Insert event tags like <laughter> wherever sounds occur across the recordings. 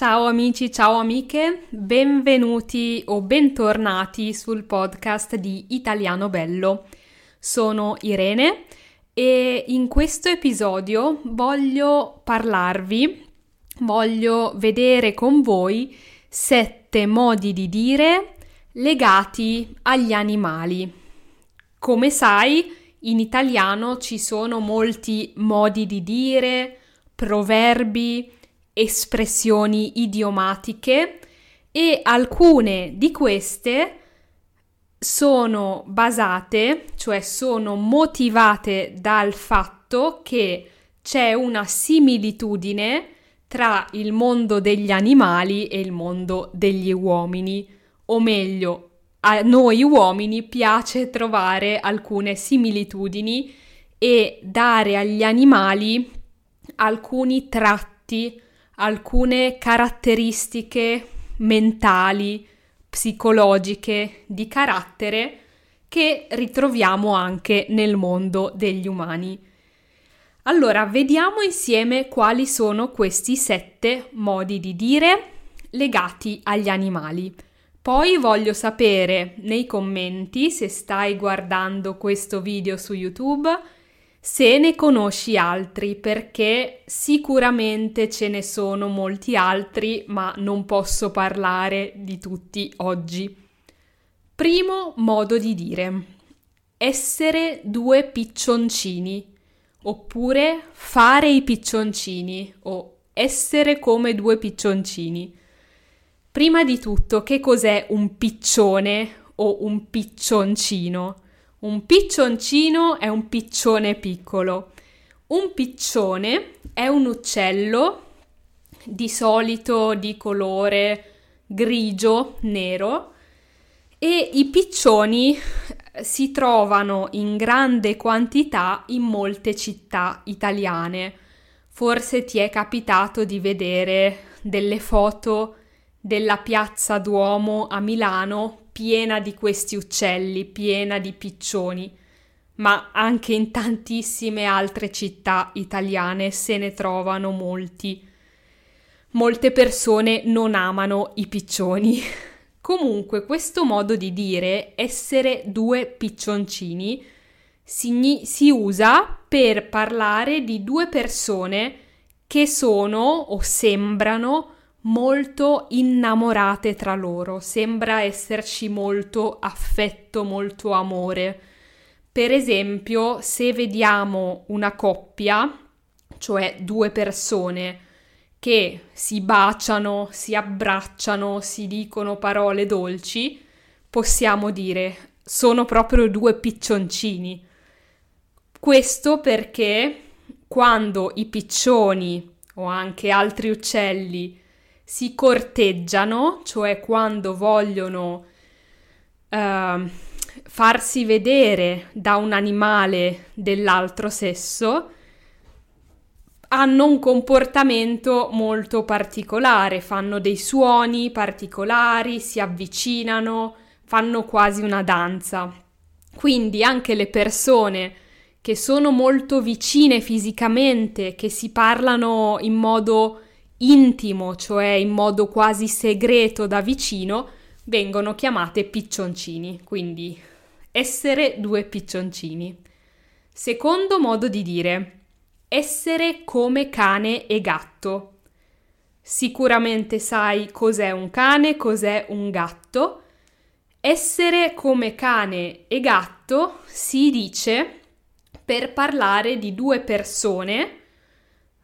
Ciao amici, ciao amiche, benvenuti o bentornati sul podcast di Italiano Bello. Sono Irene e in questo episodio voglio parlarvi, voglio vedere con voi sette modi di dire legati agli animali. Come sai, in italiano ci sono molti modi di dire, proverbi, espressioni idiomatiche e alcune di queste sono basate, cioè sono motivate dal fatto che c'è una similitudine tra il mondo degli animali e il mondo degli uomini, o meglio, a noi uomini piace trovare alcune similitudini e dare agli animali alcuni tratti, alcune caratteristiche mentali, psicologiche, di carattere che ritroviamo anche nel mondo degli umani. Allora, vediamo insieme quali sono questi sette modi di dire legati agli animali. Poi voglio sapere nei commenti se stai guardando questo video su YouTube se ne conosci altri perché sicuramente ce ne sono molti altri ma non posso parlare di tutti oggi. Primo modo di dire essere due piccioncini oppure fare i piccioncini o essere come due piccioncini. Prima di tutto, che cos'è un piccione o un piccioncino? Un piccioncino è un piccione piccolo. Un piccione è un uccello di solito di colore grigio, nero e i piccioni si trovano in grande quantità in molte città italiane. Forse ti è capitato di vedere delle foto della piazza Duomo a Milano piena di questi uccelli, piena di piccioni, ma anche in tantissime altre città italiane se ne trovano molti. Molte persone non amano i piccioni. <laughs> Comunque questo modo di dire essere due piccioncini si, si usa per parlare di due persone che sono o sembrano molto innamorate tra loro, sembra esserci molto affetto, molto amore. Per esempio, se vediamo una coppia, cioè due persone che si baciano, si abbracciano, si dicono parole dolci, possiamo dire sono proprio due piccioncini. Questo perché quando i piccioni o anche altri uccelli si corteggiano, cioè quando vogliono uh, farsi vedere da un animale dell'altro sesso, hanno un comportamento molto particolare, fanno dei suoni particolari, si avvicinano, fanno quasi una danza. Quindi anche le persone che sono molto vicine fisicamente, che si parlano in modo intimo, cioè in modo quasi segreto da vicino, vengono chiamate piccioncini, quindi essere due piccioncini. Secondo modo di dire, essere come cane e gatto. Sicuramente sai cos'è un cane, cos'è un gatto. Essere come cane e gatto si dice per parlare di due persone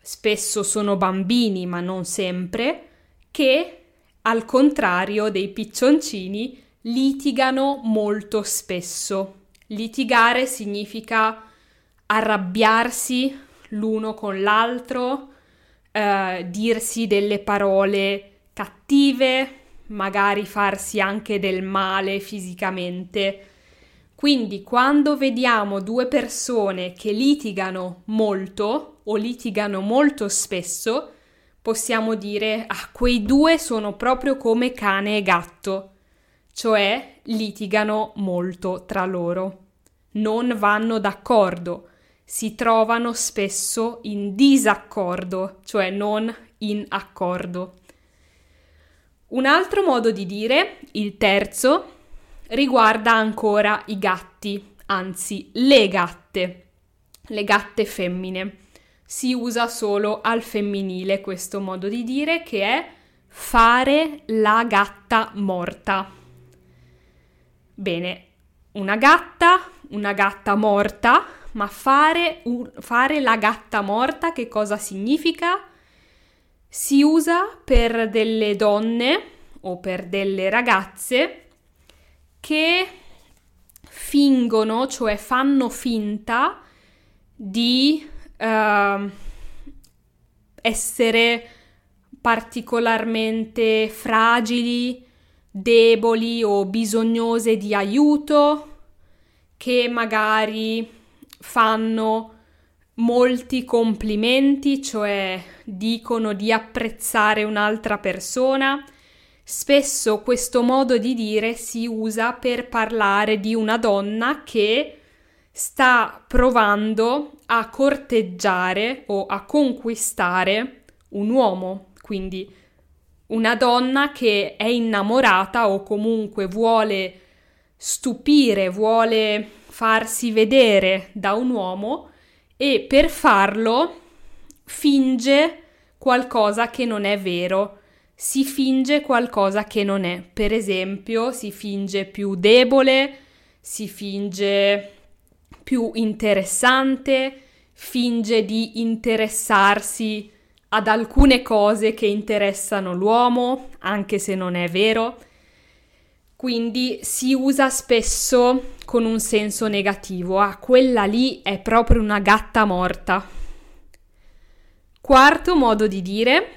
spesso sono bambini, ma non sempre, che al contrario dei piccioncini litigano molto spesso. Litigare significa arrabbiarsi l'uno con l'altro, eh, dirsi delle parole cattive, magari farsi anche del male fisicamente. Quindi quando vediamo due persone che litigano molto o litigano molto spesso, possiamo dire ah, quei due sono proprio come cane e gatto, cioè litigano molto tra loro, non vanno d'accordo, si trovano spesso in disaccordo, cioè non in accordo. Un altro modo di dire, il terzo, riguarda ancora i gatti, anzi le gatte, le gatte femmine. Si usa solo al femminile questo modo di dire che è fare la gatta morta. Bene, una gatta, una gatta morta, ma fare, fare la gatta morta che cosa significa? Si usa per delle donne o per delle ragazze che fingono, cioè fanno finta di uh, essere particolarmente fragili, deboli o bisognose di aiuto, che magari fanno molti complimenti, cioè dicono di apprezzare un'altra persona. Spesso questo modo di dire si usa per parlare di una donna che sta provando a corteggiare o a conquistare un uomo, quindi una donna che è innamorata o comunque vuole stupire, vuole farsi vedere da un uomo e per farlo finge qualcosa che non è vero, si finge qualcosa che non è. Per esempio, si finge più debole, si finge più interessante, finge di interessarsi ad alcune cose che interessano l'uomo, anche se non è vero. Quindi si usa spesso con un senso negativo. Ah, quella lì è proprio una gatta morta. Quarto modo di dire,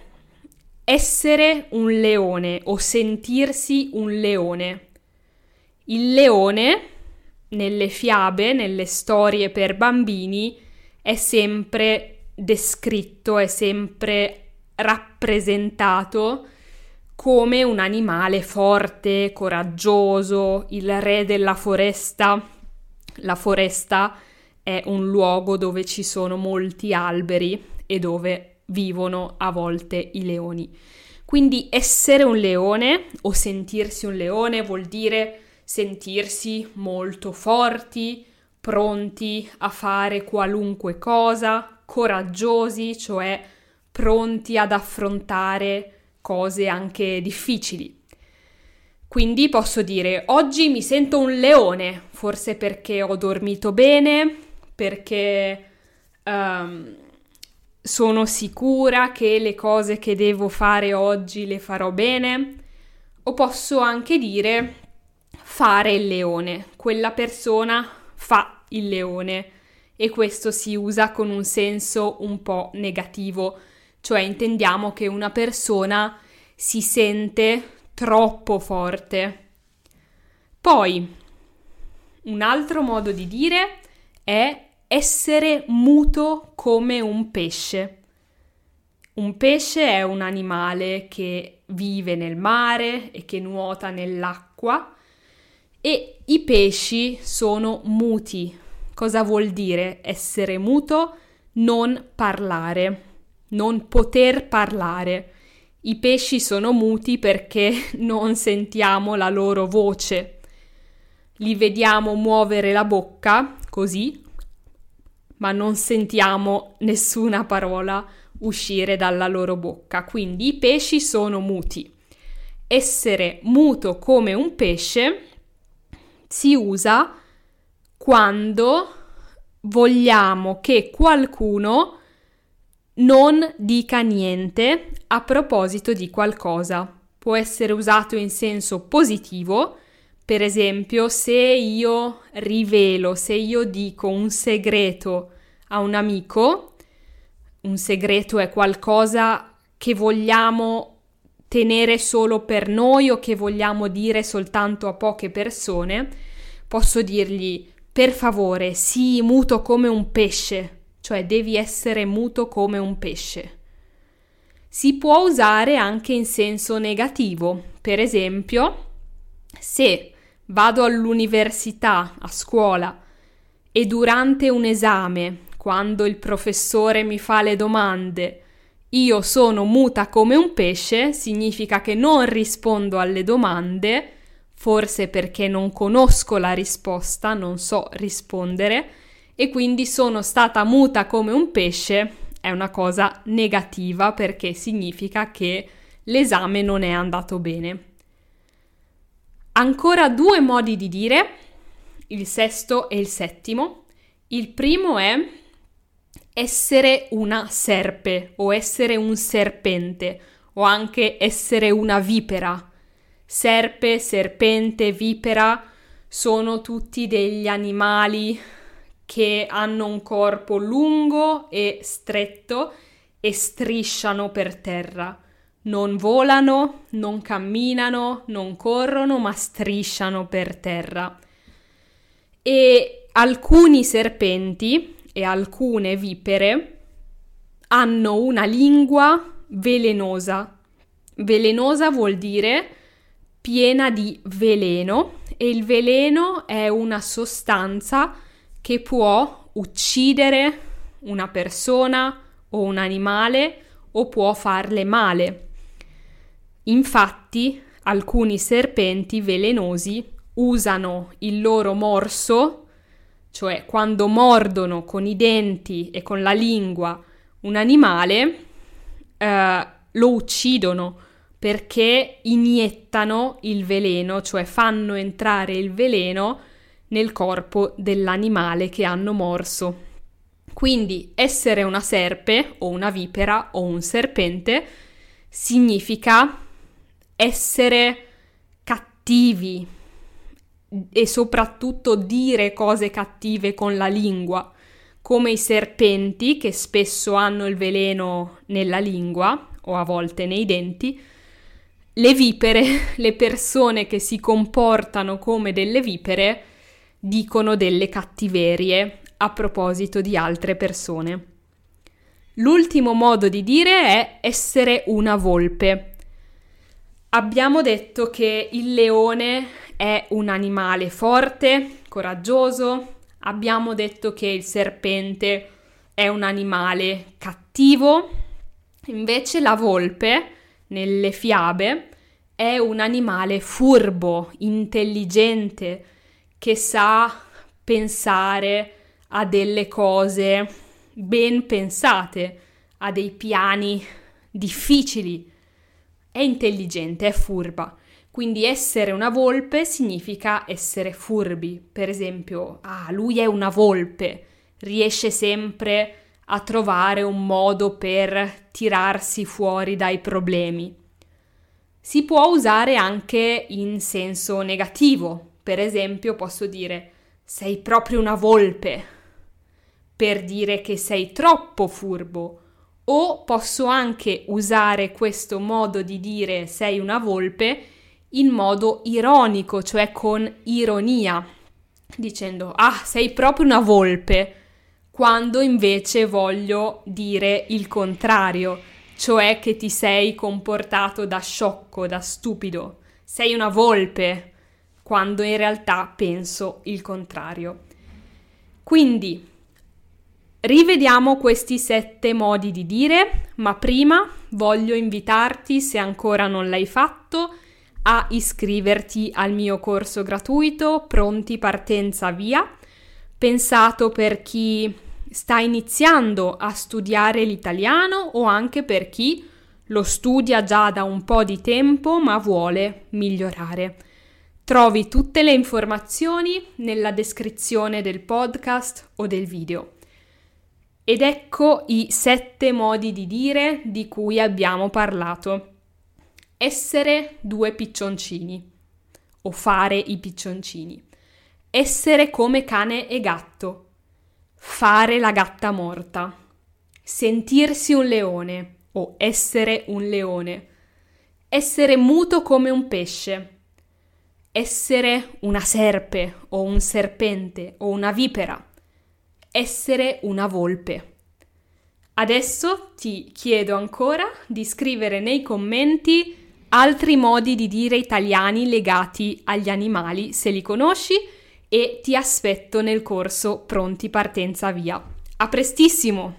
essere un leone o sentirsi un leone. Il leone, nelle fiabe, nelle storie per bambini, è sempre descritto, è sempre rappresentato come un animale forte, coraggioso, il re della foresta. La foresta è un luogo dove ci sono molti alberi e dove vivono a volte i leoni. Quindi essere un leone o sentirsi un leone vuol dire sentirsi molto forti, pronti a fare qualunque cosa, coraggiosi, cioè pronti ad affrontare cose anche difficili. Quindi posso dire oggi mi sento un leone, forse perché ho dormito bene, perché um, sono sicura che le cose che devo fare oggi le farò bene, o posso anche dire fare il leone, quella persona fa il leone e questo si usa con un senso un po' negativo cioè intendiamo che una persona si sente troppo forte. Poi, un altro modo di dire è essere muto come un pesce. Un pesce è un animale che vive nel mare e che nuota nell'acqua e i pesci sono muti. Cosa vuol dire essere muto? Non parlare non poter parlare. I pesci sono muti perché <laughs> non sentiamo la loro voce. Li vediamo muovere la bocca così, ma non sentiamo nessuna parola uscire dalla loro bocca. Quindi i pesci sono muti. Essere muto come un pesce si usa quando vogliamo che qualcuno non dica niente a proposito di qualcosa. Può essere usato in senso positivo, per esempio se io rivelo, se io dico un segreto a un amico, un segreto è qualcosa che vogliamo tenere solo per noi o che vogliamo dire soltanto a poche persone, posso dirgli per favore sii muto come un pesce cioè devi essere muto come un pesce. Si può usare anche in senso negativo, per esempio, se vado all'università, a scuola, e durante un esame, quando il professore mi fa le domande, io sono muta come un pesce significa che non rispondo alle domande, forse perché non conosco la risposta, non so rispondere, e quindi sono stata muta come un pesce è una cosa negativa perché significa che l'esame non è andato bene. Ancora due modi di dire, il sesto e il settimo. Il primo è essere una serpe o essere un serpente o anche essere una vipera. Serpe, serpente, vipera sono tutti degli animali che hanno un corpo lungo e stretto e strisciano per terra. Non volano, non camminano, non corrono, ma strisciano per terra. E alcuni serpenti e alcune vipere hanno una lingua velenosa. Velenosa vuol dire piena di veleno e il veleno è una sostanza che può uccidere una persona o un animale o può farle male. Infatti, alcuni serpenti velenosi usano il loro morso, cioè quando mordono con i denti e con la lingua un animale, eh, lo uccidono perché iniettano il veleno, cioè fanno entrare il veleno nel corpo dell'animale che hanno morso. Quindi essere una serpe o una vipera o un serpente significa essere cattivi e soprattutto dire cose cattive con la lingua, come i serpenti che spesso hanno il veleno nella lingua o a volte nei denti. Le vipere, <laughs> le persone che si comportano come delle vipere, dicono delle cattiverie a proposito di altre persone. L'ultimo modo di dire è essere una volpe. Abbiamo detto che il leone è un animale forte, coraggioso, abbiamo detto che il serpente è un animale cattivo, invece la volpe nelle fiabe è un animale furbo, intelligente, che sa pensare a delle cose ben pensate, a dei piani difficili. È intelligente, è furba. Quindi essere una volpe significa essere furbi. Per esempio, ah, lui è una volpe, riesce sempre a trovare un modo per tirarsi fuori dai problemi. Si può usare anche in senso negativo, per esempio, posso dire sei proprio una volpe per dire che sei troppo furbo. O posso anche usare questo modo di dire sei una volpe in modo ironico, cioè con ironia, dicendo ah, sei proprio una volpe, quando invece voglio dire il contrario, cioè che ti sei comportato da sciocco, da stupido. Sei una volpe, quando in realtà penso il contrario. Quindi rivediamo questi sette modi di dire, ma prima voglio invitarti, se ancora non l'hai fatto, a iscriverti al mio corso gratuito Pronti Partenza Via, pensato per chi sta iniziando a studiare l'italiano o anche per chi lo studia già da un po' di tempo ma vuole migliorare. Trovi tutte le informazioni nella descrizione del podcast o del video. Ed ecco i sette modi di dire di cui abbiamo parlato. Essere due piccioncini o fare i piccioncini. Essere come cane e gatto. Fare la gatta morta. Sentirsi un leone o essere un leone. Essere muto come un pesce essere una serpe o un serpente o una vipera, essere una volpe. Adesso ti chiedo ancora di scrivere nei commenti altri modi di dire italiani legati agli animali se li conosci e ti aspetto nel corso Pronti Partenza Via. A prestissimo!